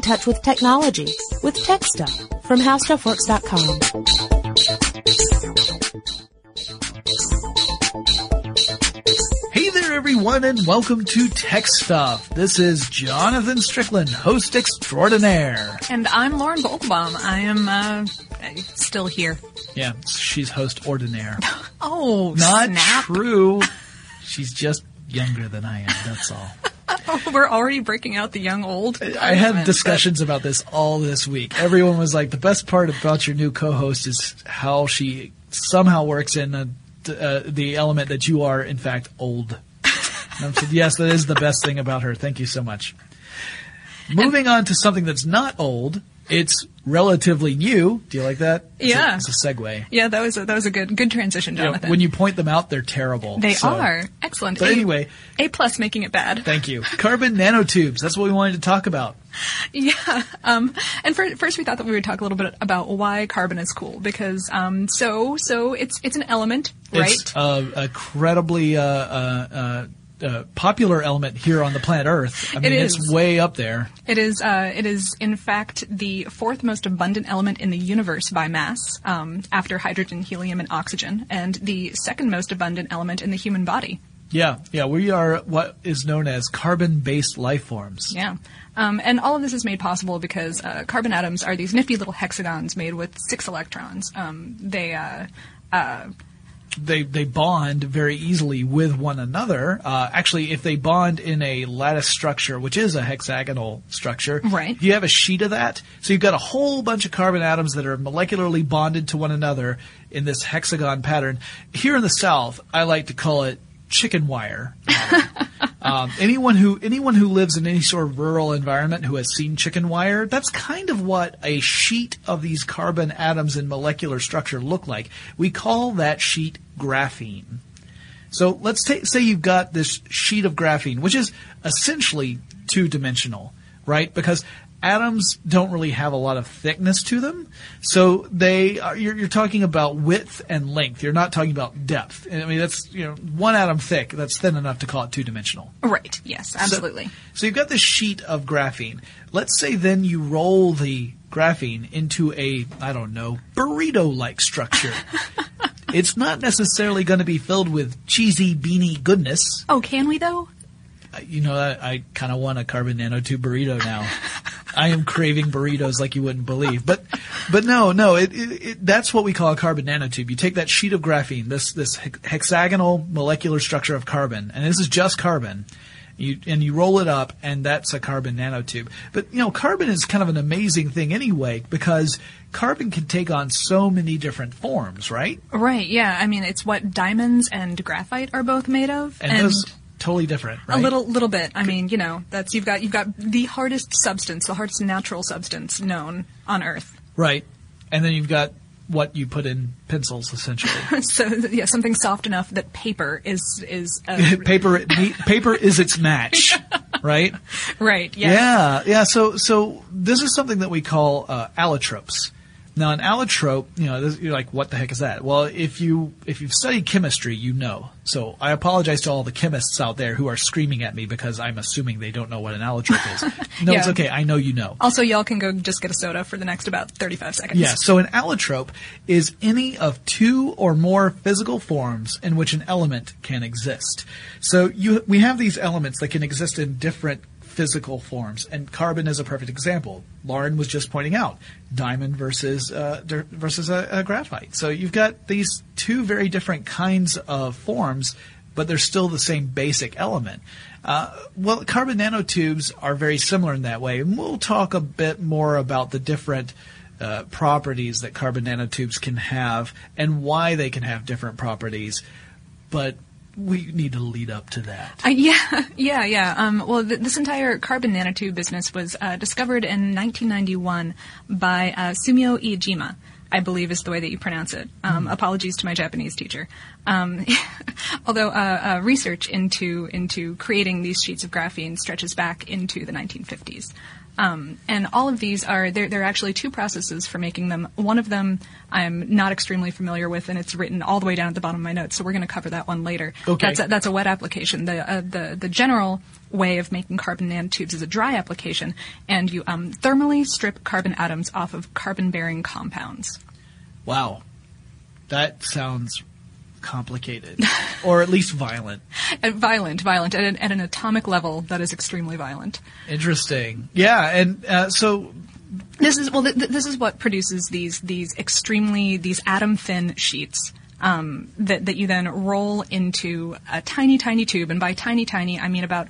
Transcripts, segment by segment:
In touch with technology with Tech Stuff from HowStuffWorks.com. Hey there, everyone, and welcome to Tech Stuff. This is Jonathan Strickland, host extraordinaire. And I'm Lauren Vogelbaum. I am uh, still here. Yeah, she's host ordinaire. Oh, Not snap. true. She's just younger than I am, that's all. We're already breaking out the young old. I had discussions about this all this week. Everyone was like, the best part about your new co-host is how she somehow works in uh uh, the element that you are, in fact, old. And I said, yes, that is the best thing about her. Thank you so much. Moving on to something that's not old, it's relatively new. Do you like that? It's a- Yeah. It's a, segue. Yeah, that was a, that was a good good transition, You know, when you point them out, they're terrible. they So- are excellent. But A- anyway, A plus making it bad. thank you. Carbon nanotubes. That's what we wanted to talk about. Yeah. Um, and for, first, we thought that we would talk a little bit about why carbon is cool because um, so so it's it's an element, right? It's uh, a incredibly uh, uh, uh, uh, popular element here on the planet Earth. I mean, is. it's way up there. It is. Uh, it is in fact the fourth most abundant element in the universe by mass, um, after hydrogen, helium, and oxygen, and the second most abundant element in the human body. Yeah, yeah. We are what is known as carbon-based life forms. Yeah. Um, and all of this is made possible because uh, carbon atoms are these nifty little hexagons made with six electrons. Um, they. They they bond very easily with one another. Uh, actually, if they bond in a lattice structure, which is a hexagonal structure, Right. You have a sheet of that, so you've got a whole bunch of carbon atoms that are molecularly bonded to one another in this hexagon pattern. Here in the South, I like to call it chicken wire. Um, anyone who anyone who lives in any sort of rural environment who has seen chicken wire, that's kind of what a sheet of these carbon atoms in molecular structure look like. We call that sheet graphene. So let's say you've got this sheet of graphene, which is essentially two dimensional, right? Because atoms don't really have a lot of thickness to them, so they are, you're, you're talking about width and length. You're not talking about depth. I mean, that's you know one atom thick. That's thin enough to call it two dimensional. Right. Yes. Absolutely. So, so you've got this sheet of graphene. Let's say then you roll the graphene into a I don't know burrito-like structure. it's not necessarily going to be filled with cheesy beanie goodness. oh, can we though? Uh, You know, I, I kind of want a carbon nanotube burrito now. I am craving burritos like you wouldn't believe. But, but no, no, it, it, it, that's what we call a carbon nanotube. You take that sheet of graphene, this, this hexagonal molecular structure of carbon, and this is just carbon. You, and you roll it up, and that's a carbon nanotube. But, you know, carbon is kind of an amazing thing anyway, because carbon can take on so many different forms, right? Right. Yeah. I mean, it's what diamonds and graphite are both made of, And, those totally different, right? A little, little bit. I mean, you know, that's you've got you've got the hardest substance, the hardest natural substance known on Earth. Right. And then you've got what you put in pencils, essentially. So yeah, something soft enough that paper is is uh, paper, paper is its match, right? right. Yeah. Yeah, yeah. So, so this is something that we call uh, allotropes. Now, an allotrope, you know, this, you're like, what the heck is that? Well, if you if you've studied chemistry, you know. So, I apologize to all the chemists out there who are screaming at me because I'm assuming they don't know what an allotrope is. No, it's okay. I know you know. Also, y'all can go just get a soda for the next about thirty-five seconds. Yeah, so an allotrope is any of two or more physical forms in which an element can exist. So you, we have these elements that can exist in different physical forms, and carbon is a perfect example. Lauren was just pointing out diamond versus uh, versus a, a graphite. So you've got these two very different kinds of forms, but they're still the same basic element. Uh, well, carbon nanotubes are very similar in that way, and we'll talk a bit more about the different uh, properties that carbon nanotubes can have and why they can have different properties. But we need to lead up to that. Uh, yeah, yeah, yeah. Um, well, th- this entire carbon nanotube business was uh, discovered in 1991 by uh, Sumio Iijima. I believe is the way that you pronounce it. Um, Apologies to my Japanese teacher. Um, although uh, uh, research into into creating these sheets of graphene stretches back into the 1950s. Um, and all of these are there. There are actually two processes for making them. One of them I'm not extremely familiar with, and it's written all the way down at the bottom of my notes. So we're going to cover that one later. Okay. That's a, that's a wet application. The uh, the the general way of making carbon nanotubes is a dry application, and you um, thermally strip carbon atoms off of carbon-bearing compounds. Wow, that sounds complicated, or at least violent. And violent, violent at an, at an atomic level. That is extremely violent. Interesting. Yeah, and uh, so This is well. Th- th- this is what produces these these extremely these atom thin sheets um, that that you then roll into a tiny tiny tube, and by tiny tiny I mean about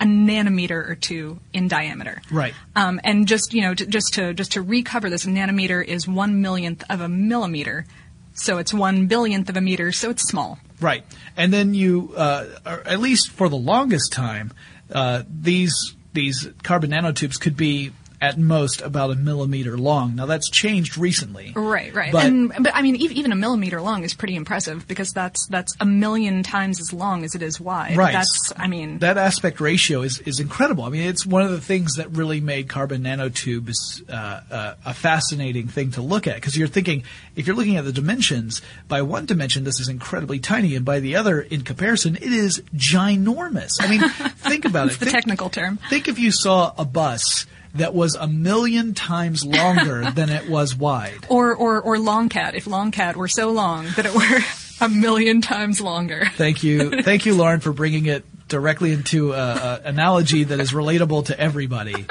a nanometer or two in diameter. Right. Um, and just you know to, just to just to recover this, a nanometer is one millionth of a millimeter, so it's one billionth of a meter, so it's small. Right. And then you, uh, at least for the longest time, uh, these these carbon nanotubes could be at most about a millimeter long. Now that's changed recently. Right, right. But- and but I mean, even a millimeter long is pretty impressive because that's that's a million times as long as it is wide. Right. That's I mean, That aspect ratio is, is incredible. I mean, it's one of the things that really made carbon nanotubes uh, uh, a fascinating thing to look at because you're thinking, if you're looking at the dimensions, by one dimension this is incredibly tiny, and by the other, in comparison, it is ginormous. I mean, think about it. the Think- technical term. Think if you saw a bus that was a million times longer than it was wide. Or or or long cat. If long cat were so long that it were a million times longer. Thank you, thank you, Lauren, for bringing it directly into a, a analogy that is relatable to everybody.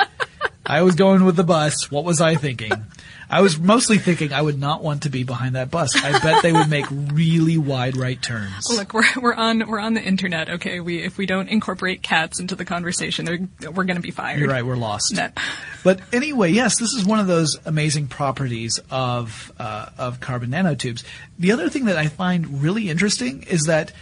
I was going with the bus. What was I thinking? I was mostly thinking I would not want to be behind that bus. I bet they would make really wide right turns. Look, we're we're on we're on the internet. Okay, we if we don't incorporate cats into the conversation, we're going to be fired. You're right, we're lost. That- But anyway, yes, this is one of those amazing properties of uh, of carbon nanotubes. The other thing that I find really interesting is that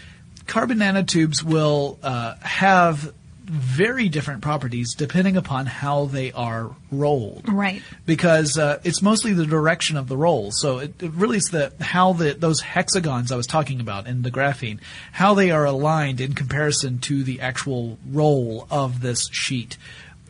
carbon nanotubes will uh, have very different properties depending upon how they are rolled. Right. Because uh, it's mostly the direction of the roll. So it, it really is the how the those hexagons I was talking about in the graphene, how they are aligned in comparison to the actual roll of this sheet.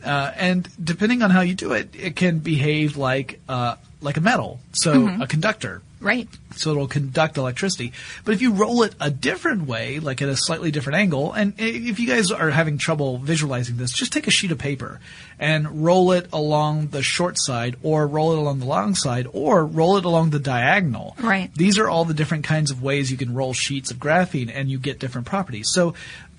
Uh, and depending on how you do it, it can behave like uh, like a metal, so Mhm. a conductor. Right. So it'll conduct electricity. But if you roll it a different way, like at a slightly different angle, and if you guys are having trouble visualizing this, just take a sheet of paper and roll it along the short side, or roll it along the long side, or roll it along the diagonal. Right. These are all the different kinds of ways you can roll sheets of graphene and you get different properties. So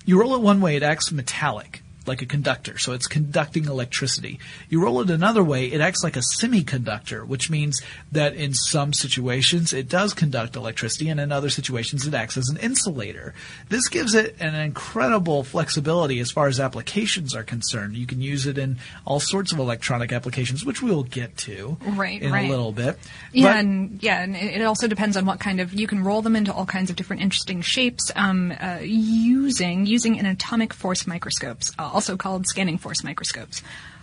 you roll it one way, it acts metallic, like a conductor. So it's conducting electricity. You roll it another way, it acts like a semiconductor, which means that in some situations it does conduct electricity and in other situations it acts as an insulator. This gives it an incredible flexibility as far as applications are concerned. You can use it in all sorts of electronic applications, which we'll get to Right, in right. a little bit. Yeah, But- and yeah, and it also depends on what kind of you can roll them into all kinds of different interesting shapes um, uh, using using an atomic force microscopes, uh, also called scanning force microscopes,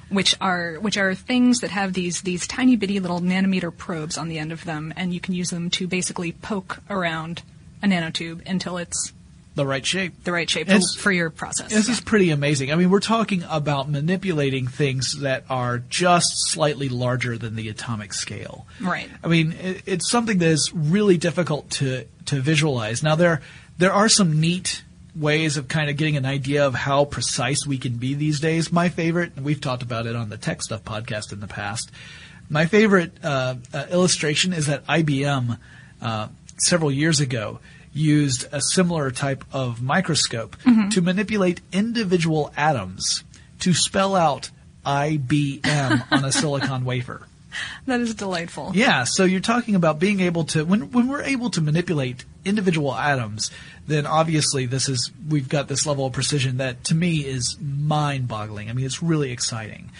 which are which are things that have these these tiny bitty little nanometer probes on the end of them, and you can use them to basically poke around a nanotube until it's the right shape. the right shape for, for your process. This is pretty amazing. I mean, we're talking about manipulating things that are just slightly larger than the atomic scale. Right. I mean, it, it's something that is really difficult to to visualize. Now there there are some neat ways of kind of getting an idea of how precise we can be these days. My favorite, and we've talked about it on the Tech Stuff podcast in the past. My favorite uh, uh, illustration is that IBM uh, several years ago used a similar type of microscope Mhm. to manipulate individual atoms to spell out IBM on a silicon wafer. that is delightful. Yeah, so you're talking about being able to when when we're able to manipulate individual atoms, then obviously this is we've got this level of precision that to me is mind-boggling. I mean, it's really exciting.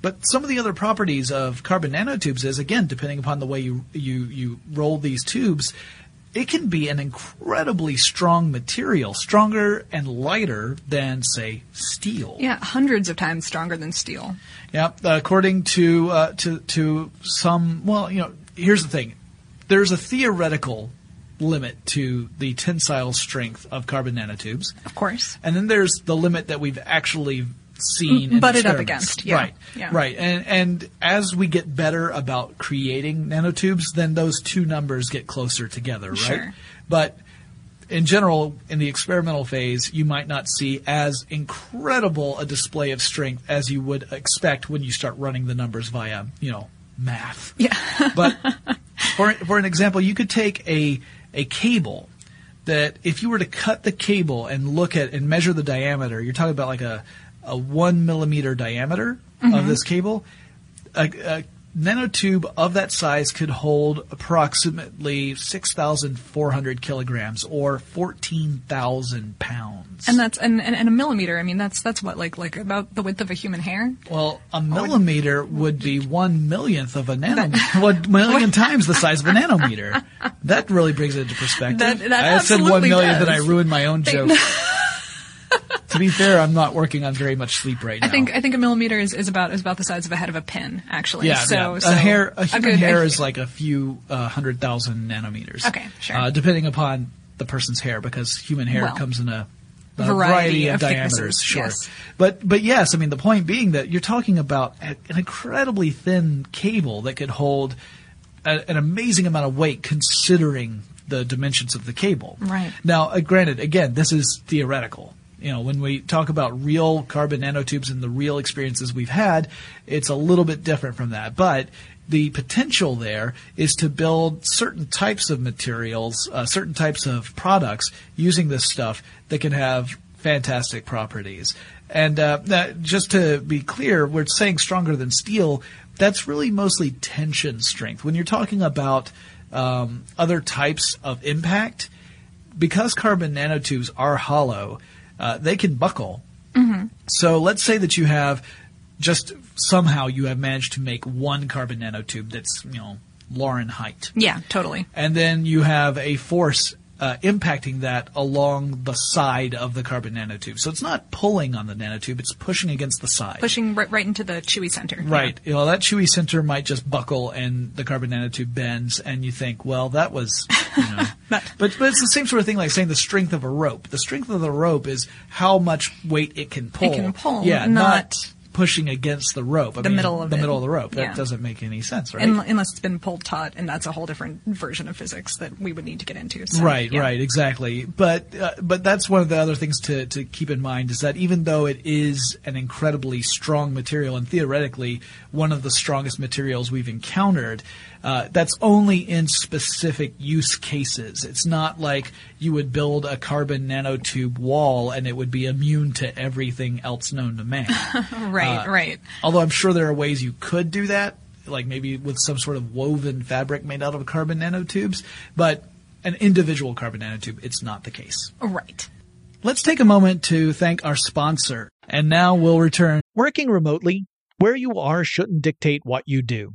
But some of the other properties of carbon nanotubes is again depending upon the way you you you roll these tubes, it can be an incredibly strong material, stronger and lighter than say steel. Yeah, hundreds of times stronger than steel. Yeah, according to uh, to to some, well, you know, here's the thing: there's a theoretical limit to the tensile strength of carbon nanotubes, of course, and then there's the limit that we've actually seen Butted up against, yeah, right, yeah. right, and and as we get better about creating nanotubes, then those two numbers get closer together, right? Sure. But in general, in the experimental phase, you might not see as incredible a display of strength as you would expect when you start running the numbers via, you know, math. Yeah. but for for an example, you could take a a cable that if you were to cut the cable and look at and measure the diameter, you're talking about like a a one millimeter diameter of Mhm. this cable. A, a nanotube of that size could hold approximately 6,400 kilograms or 14,000 pounds. And that's and, and, and a millimeter. I mean, that's that's what like like about the width of a human hair. Well, a oh, millimeter would be one millionth of a nanometer. one million times the size of a nanometer. That really brings it into perspective. That- that I said one million, then I ruined my own joke. To be fair, I'm not working on very much sleep right now. I think I think a millimeter is, is about is about the size of a head of a pin, actually. yeah, so, yeah. so a hair, a human good- hair is like a few uh, hundred thousand nanometers. Okay, sure. Uh, depending upon the person's hair, because human hair Well, comes in a, a variety variety, of, of diameters. Sure, yes. but but yes, I mean the point being that you're talking about an incredibly thin cable that could hold a, an amazing amount of weight, considering the dimensions of the cable. Right. Now, uh, granted, again, this is theoretical. You know, when we talk about real carbon nanotubes and the real experiences we've had, it's a little bit different from that. But the potential there is to build certain types of materials, uh, certain types of products using this stuff that can have fantastic properties. And uh, that, just to be clear, we're saying stronger than steel. That's really mostly tension strength. When you're talking about um, other types of impact, because carbon nanotubes are hollow, uh, they can buckle. Mm-hmm. So let's say that you have just somehow you have managed to make one carbon nanotube that's you know Lauren height, Yeah, totally. and then you have a force uh, impacting that along the side of the carbon nanotube. So it's not pulling on the nanotube; it's pushing against the side. Pushing right, right into the chewy center. Right. You know, that chewy center might just buckle and the carbon nanotube bends and you think, well, that was, you know. but, but it's the same sort of thing like saying the strength of a rope. The strength of the rope is how much weight it can pull. It can pull, Yeah, not pushing against the rope. I The mean, middle of the it. middle of the rope. That Yeah. doesn't make any sense, right? Un- unless it's been pulled taut, and that's a whole different version of physics that we would need to get into. So, right, yeah. right, exactly. But uh, but that's one of the other things to to keep in mind is that even though it is an incredibly strong material and theoretically one of the strongest materials we've encountered, uh, that's only in specific use cases. It's not like you would build a carbon nanotube wall and it would be immune to everything else known to man. Right, Uh, right. Although I'm sure there are ways you could do that, like maybe with some sort of woven fabric made out of carbon nanotubes, but an individual carbon nanotube, it's not the case. Right. Let's take a moment to thank our sponsor, and now we'll return. Working remotely, where you are shouldn't dictate what you do.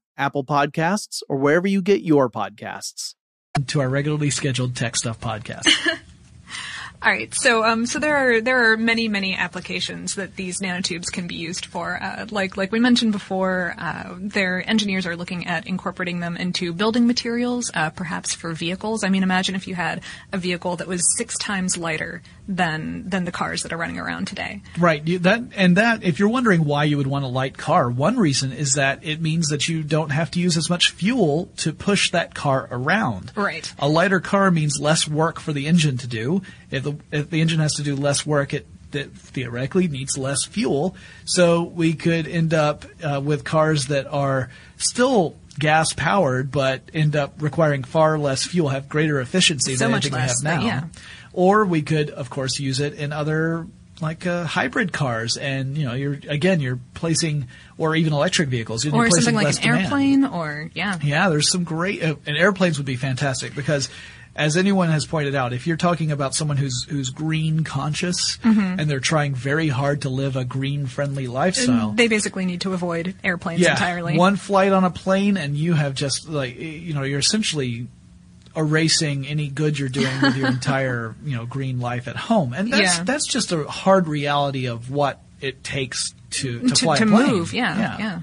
Apple Podcasts, or wherever you get your podcasts. To our regularly scheduled Tech Stuff podcast. All right, so um, so there are there are many many applications that these nanotubes can be used for. Uh, like like we mentioned before, uh, their engineers are looking at incorporating them into building materials, uh, perhaps for vehicles. I mean, imagine if you had a vehicle that was six times lighter than than the cars that are running around today. Right. You, that and that. If you're wondering why you would want a light car, one reason is that it means that you don't have to use as much fuel to push that car around. Right. A lighter car means less work for the engine to do. If the if the engine has to do less work, it, it theoretically needs less fuel. So we could end up uh, with cars that are still gas powered, but end up requiring far less fuel, have greater efficiency So than anything less, we have now. yeah. Or we could, of course, use it in other like uh, hybrid cars, and you know, you're again, you're placing, or even electric vehicles, you're or something like an demand. airplane, or yeah. Yeah, there's some great, uh, and airplanes would be fantastic because, as anyone has pointed out, if you're talking about someone who's who's green conscious Mhm. and they're trying very hard to live a green friendly lifestyle, They basically need to avoid airplanes yeah, entirely. one flight on a plane and you have just like you know you're essentially erasing any good you're doing with your entire you know green life at home, and that's Yeah. that's just a hard reality of what it takes to to, to, fly to a plane. move, yeah, yeah.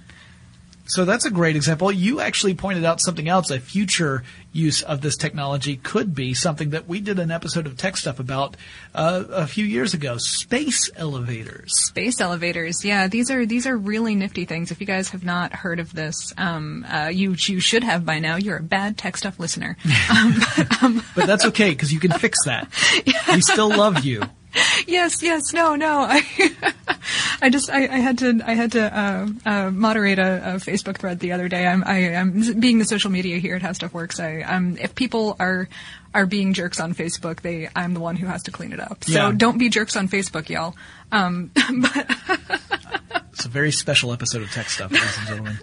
So that's a great example. You actually pointed out something else. A future use of this technology could be something that we did an episode of Tech Stuff about uh, a few years ago: space elevators. Space elevators, yeah, these are these are really nifty things. If you guys have not heard of this, um, uh, you you should have by now. You're a bad tech stuff listener. But that's okay because you can fix that. We still love you. yes, yes, no, no. I, I just, I, I had to, I had to uh, uh, moderate a, a Facebook thread the other day. I'm, I, am being the social media here at How Stuff Works. I, um, if people are are being jerks on Facebook, they, I'm the one who has to clean it up. So Yeah. don't be jerks on Facebook, y'all. Um, It's a very special episode of Tech Stuff, ladies and gentlemen.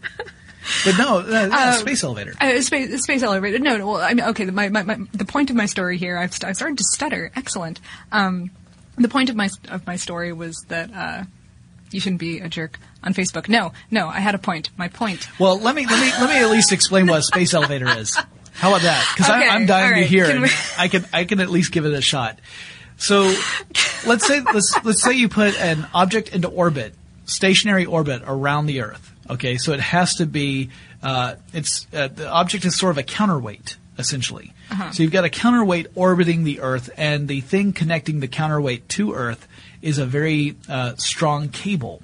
But no, uh, Uh, space elevator. Uh, space, space elevator. No, no. Well, I mean, okay. My, my, my, the point of my story here, I've, st- I've started to stutter. Excellent. Um, the point of my of my story was that uh, you shouldn't be a jerk on Facebook. No, no. I had a point. My point. Well, let me let me let me at least explain what a space elevator is. How about that? Because Okay, I'm dying all to hear, Can we- I can I can at least give it a shot. So, let's say let's let's say you put an object into orbit, stationary orbit around the Earth. Okay, so it has to be uh, it's uh, the object is sort of a counterweight essentially. Uh-huh. So you've got a counterweight orbiting the Earth, and the thing connecting the counterweight to Earth is a very uh, strong cable.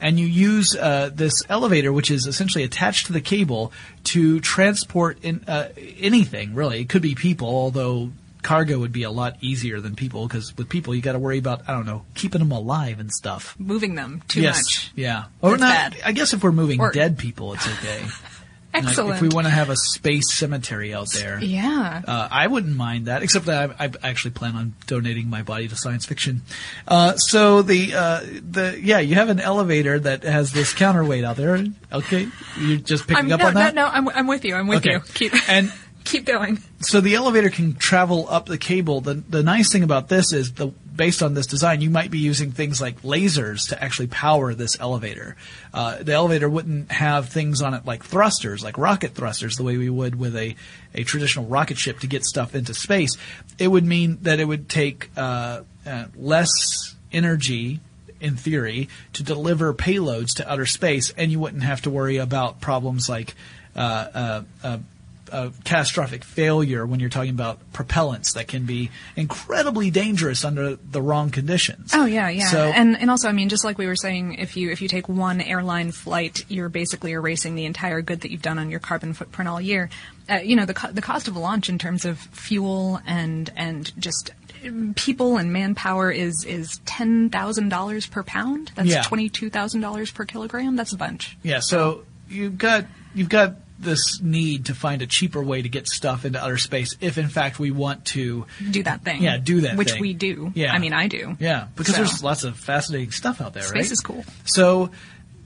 And you use uh, this elevator, which is essentially attached to the cable, to transport in, uh, anything. Really, it could be people, although cargo would be a lot easier than people because with people you got to worry about I don't know keeping them alive and stuff. Moving them too yes, much. yeah. Or That's not. bad. I guess if we're moving Or- dead people, it's okay. Like, if we want to have a space cemetery out there, Yeah. uh, I wouldn't mind that, except that I, I actually plan on donating my body to science fiction. Uh, so the uh, the yeah, you have an elevator that has this counterweight out there. Okay, you're just picking I'm, up no, on that. no, no. I'm, I'm with you. I'm with Okay. you. Keep and keep going. so the elevator can travel up the cable. The the nice thing about this is the based on this design, you might be using things like lasers to actually power this elevator. Uh, the elevator wouldn't have things on it like thrusters, like rocket thrusters, the way we would with a a traditional rocket ship to get stuff into space. It would mean that it would take uh, uh, less energy in theory, to deliver payloads to outer space, and you wouldn't have to worry about problems like uh, uh, uh, uh, catastrophic failure when you're talking about propellants that can be incredibly dangerous under the wrong conditions. Oh yeah, yeah. So, and and also, I mean, just like we were saying, if you if you take one airline flight, you're basically erasing the entire good that you've done on your carbon footprint all year. Uh, you know, the co- the cost of a launch in terms of fuel and and just um, people and manpower is is ten thousand dollars per pound. That's Yeah. twenty two thousand dollars per kilogram. That's a bunch. yeah, so you've got you've got this need to find a cheaper way to get stuff into outer space if in fact we want to Do that thing. Yeah, do that Which thing. we do. Yeah. I mean, I do. Yeah, because So- there's lots of fascinating stuff out there, right? Space is cool. So,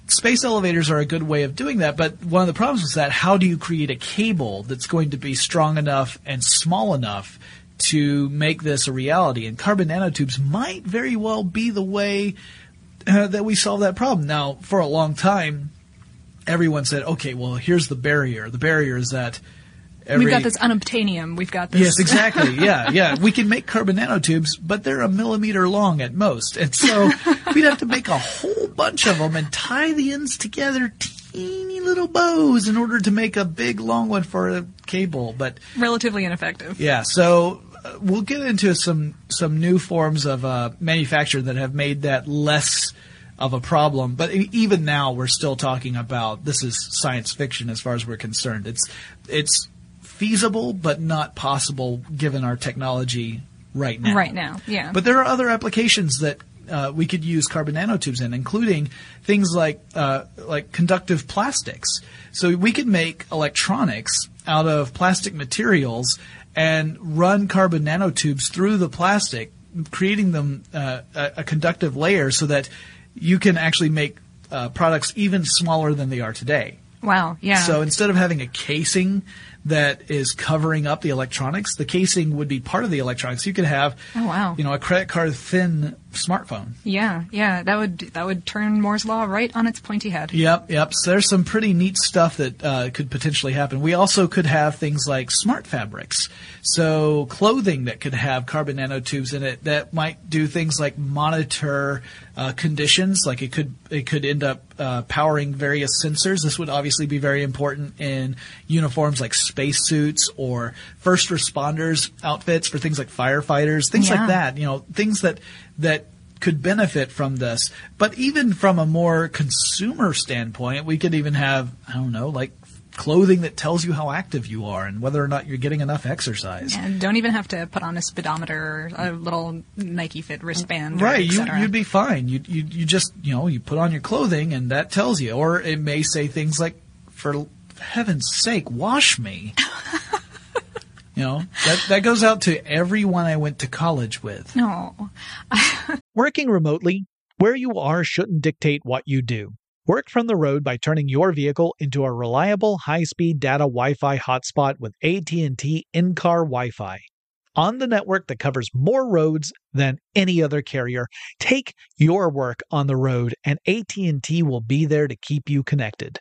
space elevators are a good way of doing that, but one of the problems is that how do you create a cable that's going to be strong enough and small enough to make this a reality? And carbon nanotubes might very well be the way uh, that we solve that problem. Now, for a long time, everyone said, okay, well, here's the barrier. The barrier is that every We've got this unobtainium. We've got this. Yes, exactly. Yeah, yeah. We can make carbon nanotubes, but they're a millimeter long at most. And so we'd have to make a whole bunch of them and tie the ends together, teeny little bows, in order to make a big long one for a cable. But relatively ineffective. yeah, so uh, we'll get into some some new forms of uh, manufacture that have made that less of a problem. But even now, we're still talking about this is science fiction as far as we're concerned. It's it's feasible, but not possible given our technology right now. Right now, yeah. But there are other applications that uh, we could use carbon nanotubes in, including things like uh, like conductive plastics. So we could make electronics out of plastic materials and run carbon nanotubes through the plastic creating them uh, a, a conductive layer so that you can actually make uh, products even smaller than they are today. Wow. Yeah. So instead of having a casing that is covering up the electronics, the casing would be part of the electronics. You could have, Oh, wow. you know, a credit card thin smartphone. Yeah, yeah, that would that would turn Moore's law right on its pointy head. Yep, yep. So there's some pretty neat stuff that uh, could potentially happen. We also could have things like smart fabrics. So clothing that could have carbon nanotubes in it that might do things like monitor uh, conditions. Like it could it could end up uh, powering various sensors. This would obviously be very important in uniforms like spacesuits or first responders outfits for things like firefighters, things Yeah. like that. You know, things that that could benefit from this. But even from a more consumer standpoint, we could even have, I don't know, like clothing that tells you how active you are and whether or not you're getting enough exercise. And don't even have to put on a speedometer or a little Nike Fit wristband. Right, you, you'd be fine. You, you you just you know you put on your clothing and that tells you, or it may say things like, "For heaven's sake, wash me." you know that that goes out to everyone I went to college with. No. Working remotely, where you are shouldn't dictate what you do. Work from the road by turning your vehicle into a reliable high-speed data Wi-Fi hotspot with AT&T in-car Wi-Fi. On the network that covers more roads than any other carrier, take your work on the road and AT&T will be there to keep you connected.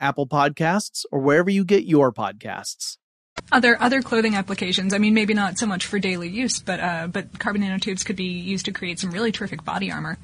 Apple Podcasts, or wherever you get your podcasts. Other other clothing applications. I mean, maybe not so much for daily use, but uh, but carbon nanotubes could be used to create some really terrific body armor.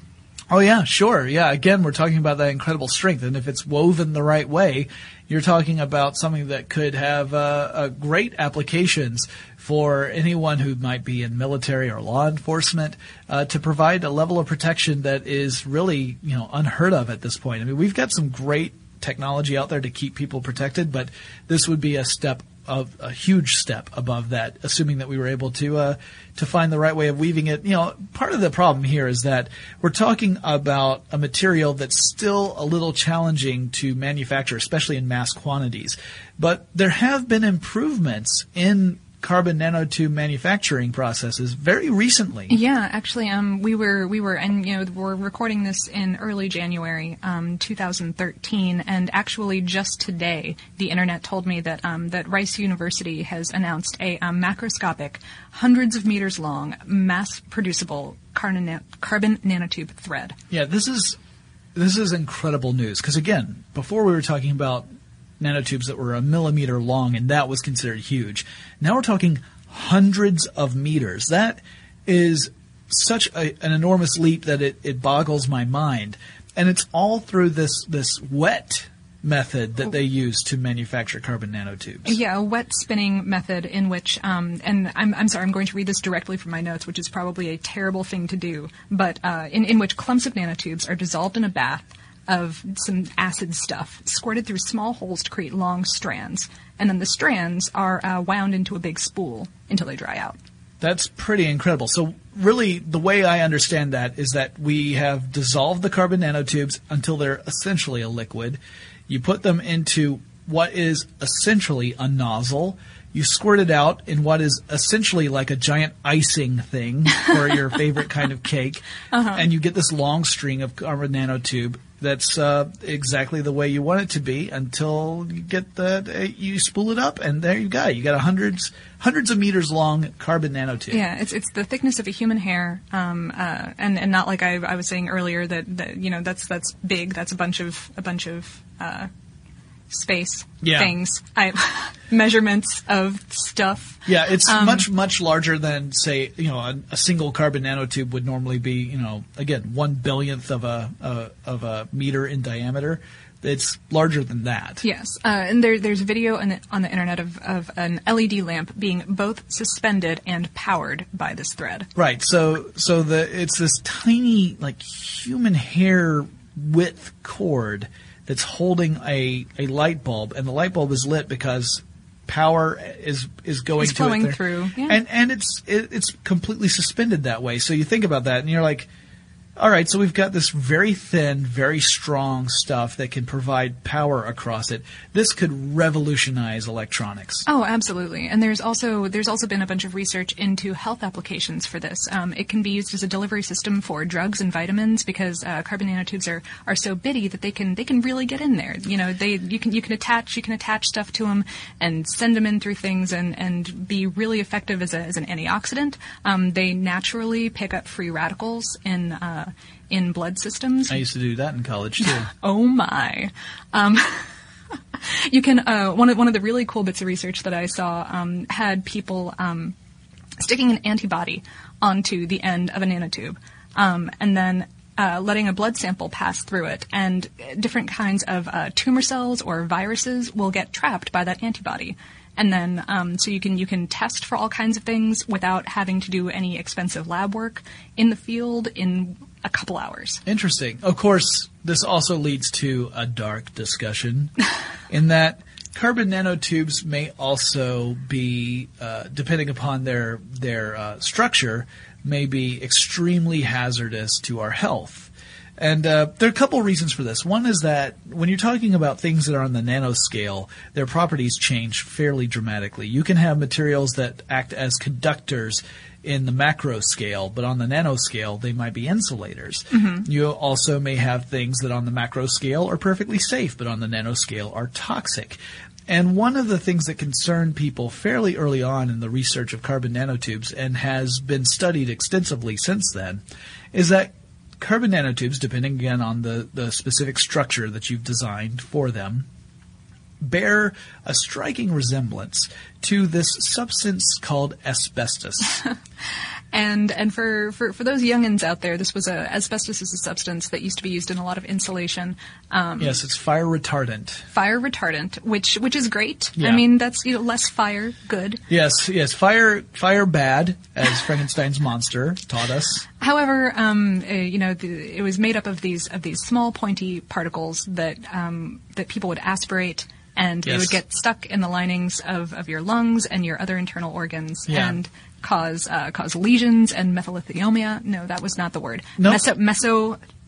Oh yeah, sure. Yeah, again, we're talking about that incredible strength, and if it's woven the right way, you're talking about something that could have uh, uh, great applications for anyone who might be in military or law enforcement uh, to provide a level of protection that is really you know unheard of at this point. I mean, we've got some great technology out there to keep people protected, but this would be a step of a huge step above that, assuming that we were able to uh, to find the right way of weaving it. You know, part of the problem here is that we're talking about a material that's still a little challenging to manufacture, especially in mass quantities. But there have been improvements in carbon nanotube manufacturing processes very recently. Yeah, actually, um, we were we were, and you know, we're recording this in early January, um, 2013, and actually just today, the internet told me that um, that Rice University has announced a um, macroscopic, hundreds of meters long, mass producible carbon, carbon nanotube thread. Yeah, this is this is incredible news because again, before we were talking about nanotubes that were a millimeter long, and that was considered huge. Now we're talking hundreds of meters. That is such a, an enormous leap that it, it boggles my mind. And it's all through this this wet method that they use to manufacture carbon nanotubes. Yeah, a wet spinning method in which, um, and I'm, I'm sorry, I'm going to read this directly from my notes, which is probably a terrible thing to do, but uh, in, in which clumps of nanotubes are dissolved in a bath of some acid stuff squirted through small holes to create long strands. And then the strands are uh, wound into a big spool until they dry out. That's pretty incredible. So, really, the way I understand that is that we have dissolved the carbon nanotubes until they're essentially a liquid. You put them into what is essentially a nozzle. You squirt it out in what is essentially like a giant icing thing for your favorite kind of cake. Uh-huh. And you get this long string of carbon nanotube that's uh, exactly the way you want it to be until you get the you spool it up and there you go. You got a hundreds hundreds of meters long carbon nanotube. Yeah, it's it's the thickness of a human hair, um, uh, and and not like I, I was saying earlier that, that you know that's that's big. That's a bunch of a bunch of uh, space yeah. things. I measurements of stuff. Yeah, it's um, much much larger than say you know a, a, single carbon nanotube would normally be. You know, again, one billionth of a, a of a meter in diameter. It's larger than that. Yes, uh, and there, there's video on the, on the internet of, of an LED lamp being both suspended and powered by this thread. Right. So so the it's this tiny like human hair width cord that's holding a, a light bulb, and the light bulb is lit because power is is going it's to flowing through, yeah. and and it's it, it's completely suspended that way. So you think about that, and you're like, all right, so we've got this very thin, very strong stuff that can provide power across it. This could revolutionize electronics. Oh, absolutely. And there's also there's also been a bunch of research into health applications for this. Um, it can be used as a delivery system for drugs and vitamins because uh, carbon nanotubes are, are so bitty that they can they can really get in there. You know, they you can you can attach you can attach stuff to them and send them in through things and and be really effective as, a, as an antioxidant. Um, they naturally pick up free radicals in uh, in blood systems. I used to do that in college too. oh my. Um, you can uh, one of one of the really cool bits of research that I saw um, had people um, sticking an antibody onto the end of a nanotube, um, and then uh, letting a blood sample pass through it, and different kinds of uh, tumor cells or viruses will get trapped by that antibody and then um, so you can you can test for all kinds of things without having to do any expensive lab work in the field in a couple hours. Interesting. Of course, this also leads to a dark discussion in that carbon nanotubes may also be, uh, depending upon their their uh, structure, may be extremely hazardous to our health. And uh, there are a couple reasons for this. One is that when you're talking about things that are on the nanoscale, their properties change fairly dramatically. You can have materials that act as conductors in the macro scale, but on the nanoscale, they might be insulators. Mm-hmm. You also may have things that on the macro scale are perfectly safe, but on the nanoscale are toxic. And one of the things that concerned people fairly early on in the research of carbon nanotubes and has been studied extensively since then is that carbon nanotubes, depending again on the, the specific structure that you've designed for them, bear a striking resemblance to this substance called asbestos. And and for, for, for those youngins out there, this was a asbestos is a substance that used to be used in a lot of insulation. Um, Yes, it's fire retardant. Fire retardant, which which is great. Yeah. I mean, that's you know less fire, good. Yes, yes, fire, fire bad, as Frankenstein's monster taught us. However, um, uh, you know, the, it was made up of these of these small pointy particles that um, that people would aspirate, and Yes. would get stuck in the linings of, of your lungs and your other internal organs, Yeah. and cause uh, cause lesions and methylthelioma. No, that was not the word. No. Meso-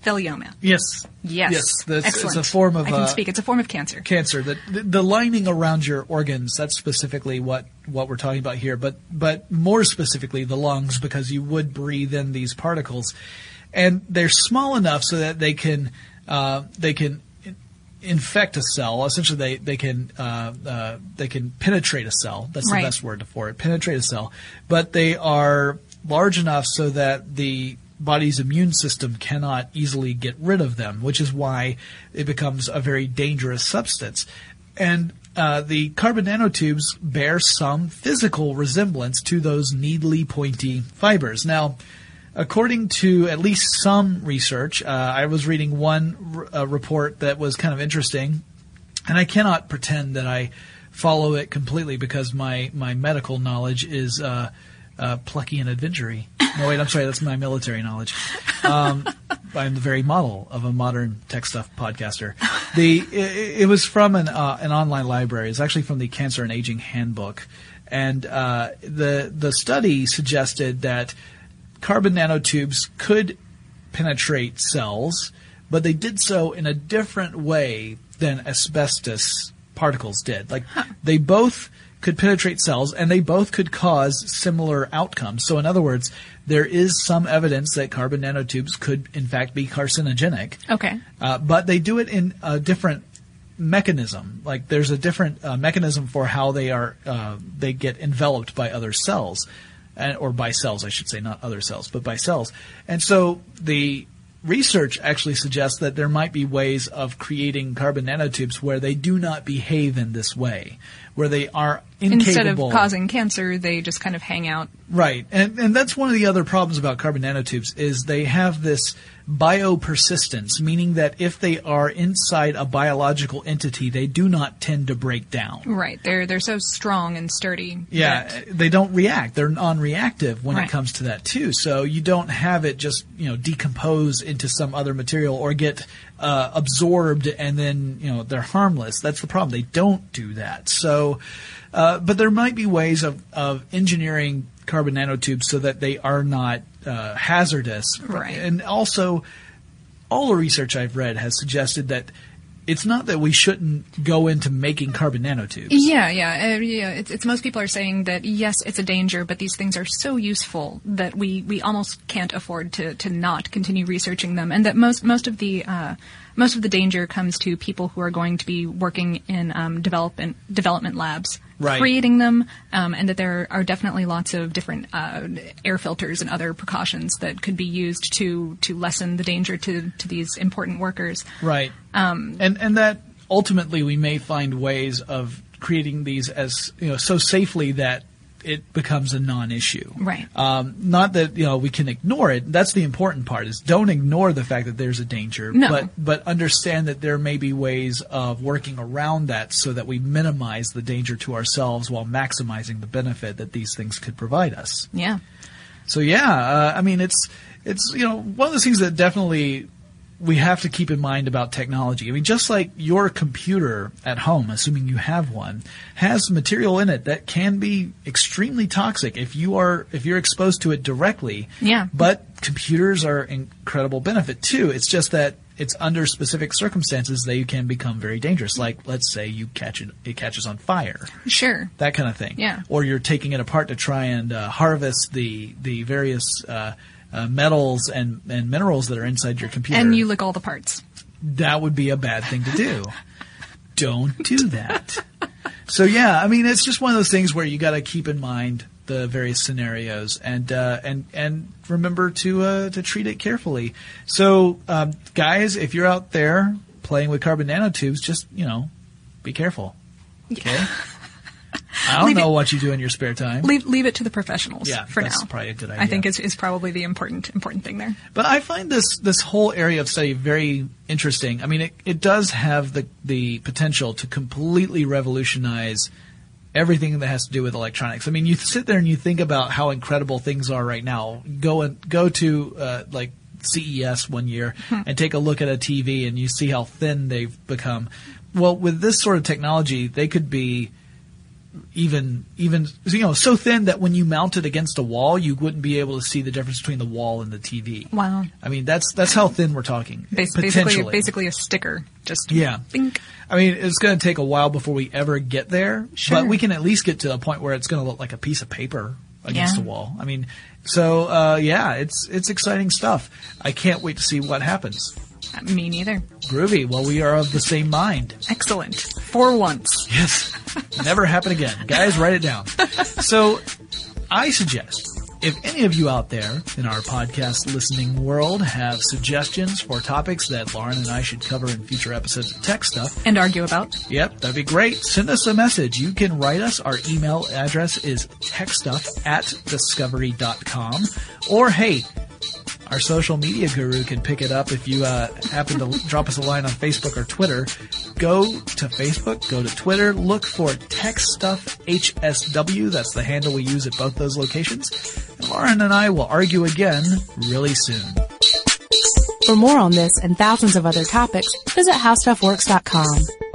mesothelioma. Yes. Yes. Yes, that's, Excellent. it's a form of I can uh, speak. It's a form of cancer. cancer. The, the the lining around your organs. That's specifically what what we're talking about here. But but more specifically, the lungs, because you would breathe in these particles, and they're small enough so that they can uh, they can infect a cell. Essentially, they they can uh, uh, they can penetrate a cell. That's Right. the best word for it. Penetrate a cell. But they are large enough so that the body's immune system cannot easily get rid of them, which is why it becomes a very dangerous substance. And uh, the carbon nanotubes bear some physical resemblance to those needly pointy fibers. Now, according to at least some research, uh, I was reading one uh, report that was kind of interesting, and I cannot pretend that I follow it completely because my, my medical knowledge is uh, uh, plucky and adventury. No, wait, I'm sorry, that's my military knowledge. Um, I'm the very model of a modern tech stuff podcaster. The it, it was from an uh, an online library. It's actually from the Cancer and Aging Handbook, and uh, the the study suggested that carbon nanotubes could penetrate cells, but they did so in a different way than asbestos particles did. Like they both could penetrate cells and they both could cause similar outcomes. So in other words, there is some evidence that carbon nanotubes could in fact be carcinogenic. Okay. Uh, but they do it in a different mechanism. Like there's a different uh, mechanism for how they are uh, they get enveloped by other cells, and, or by cells, I should say, not other cells, but by cells. And so the research actually suggests that there might be ways of creating carbon nanotubes where they do not behave in this way, where they are incapable. Instead of causing cancer, they just kind of hang out. Right, and and that's one of the other problems about carbon nanotubes is they have this biopersistence, meaning that if they are inside a biological entity, they do not tend to break down. Right. They're they're so strong and sturdy. Yeah, that- they don't react. They're non-reactive when Right. it comes to that too. So you don't have it just you know decompose into some other material or get uh, absorbed and then you know they're harmless. That's the problem. They don't do that. So, uh, but there might be ways of of engineering carbon nanotubes so that they are not uh, hazardous. Right. And also, all the research I've read has suggested that. It's not that we shouldn't go into making carbon nanotubes. Yeah, yeah, uh, yeah. It's, it's most people are saying that yes, it's a danger, but these things are so useful that we, we almost can't afford to, to not continue researching them, and that most most of the uh, most of the danger comes to people who are going to be working in um, development development labs, Right. creating them, um, and that there are definitely lots of different uh, air filters and other precautions that could be used to to lessen the danger to to these important workers. Right. Um, and and that ultimately we may find ways of creating these as you know so safely that it becomes a non-issue. Right. Um, not that you know we can ignore it. That's the important part. Is don't ignore the fact that there's a danger, No. but but understand that there may be ways of working around that so that we minimize the danger to ourselves while maximizing the benefit that these things could provide us. Yeah. So yeah, uh, I mean it's it's you know one of those things that definitely we have to keep in mind about technology. I mean, just like your computer at home, assuming you have one, has material in it that can be extremely toxic if you are if you're exposed to it directly. Yeah. But computers are incredible benefit too. It's just that it's under specific circumstances they can become very dangerous. Like let's say you catch it it catches on fire Sure. that kind of thing. Yeah. Or you're taking it apart to try and uh, harvest the the various uh, uh, metals and, and minerals that are inside your computer. And you lick all the parts. that would be a bad thing to do. Don't do that. So yeah, I mean, it's just one of those things where you got to keep in mind the various scenarios and uh, and and remember to uh, to treat it carefully. So um, guys, if you're out there playing with carbon nanotubes, just you know, be careful. Okay. I don't leave know it, what you do in your spare time. leave leave it to the professionals Yeah, for that's now. probably a good idea. I think is is probably the important important thing there. But I find this this whole area of study very interesting. I mean, it, it does have the the potential to completely revolutionize everything that has to do with electronics. I mean, you sit there and you think about how incredible things are right now. Go and go to uh, like CES one year and take a look at a TV, and you see how thin they've become. Well, with this sort of technology, they could be even even you know so thin that when you mount it against a wall, you wouldn't be able to see the difference between the wall and the TV. Wow. I mean, that's that's how thin we're talking. Bas- basically, basically a sticker. Just Yeah. Think. I mean, it's going to take a while before we ever get there, Sure. but we can at least get to a point where it's going to look like a piece of paper against Yeah. a wall. I mean, so uh, yeah, it's it's exciting stuff. I can't wait to see what happens. Me neither. Groovy. Well, we are of the same mind. Excellent. For once. Yes. Never happen again. Guys, write it down. So, I suggest if any of you out there in our podcast listening world have suggestions for topics that Lauren and I should cover in future episodes of Tech Stuff, And argue about. Yep, that'd be great. Send us a message. You can write us. Our email address is techstuff at discovery.com. Or hey, our social media guru can pick it up if you uh, happen to drop us a line on Facebook or Twitter. Go to Facebook, go to Twitter, look for Tech Stuff HSW. That's the handle we use at both those locations. And Lauren and I will argue again really soon. For more on this and thousands of other topics, visit howstuffworks.com.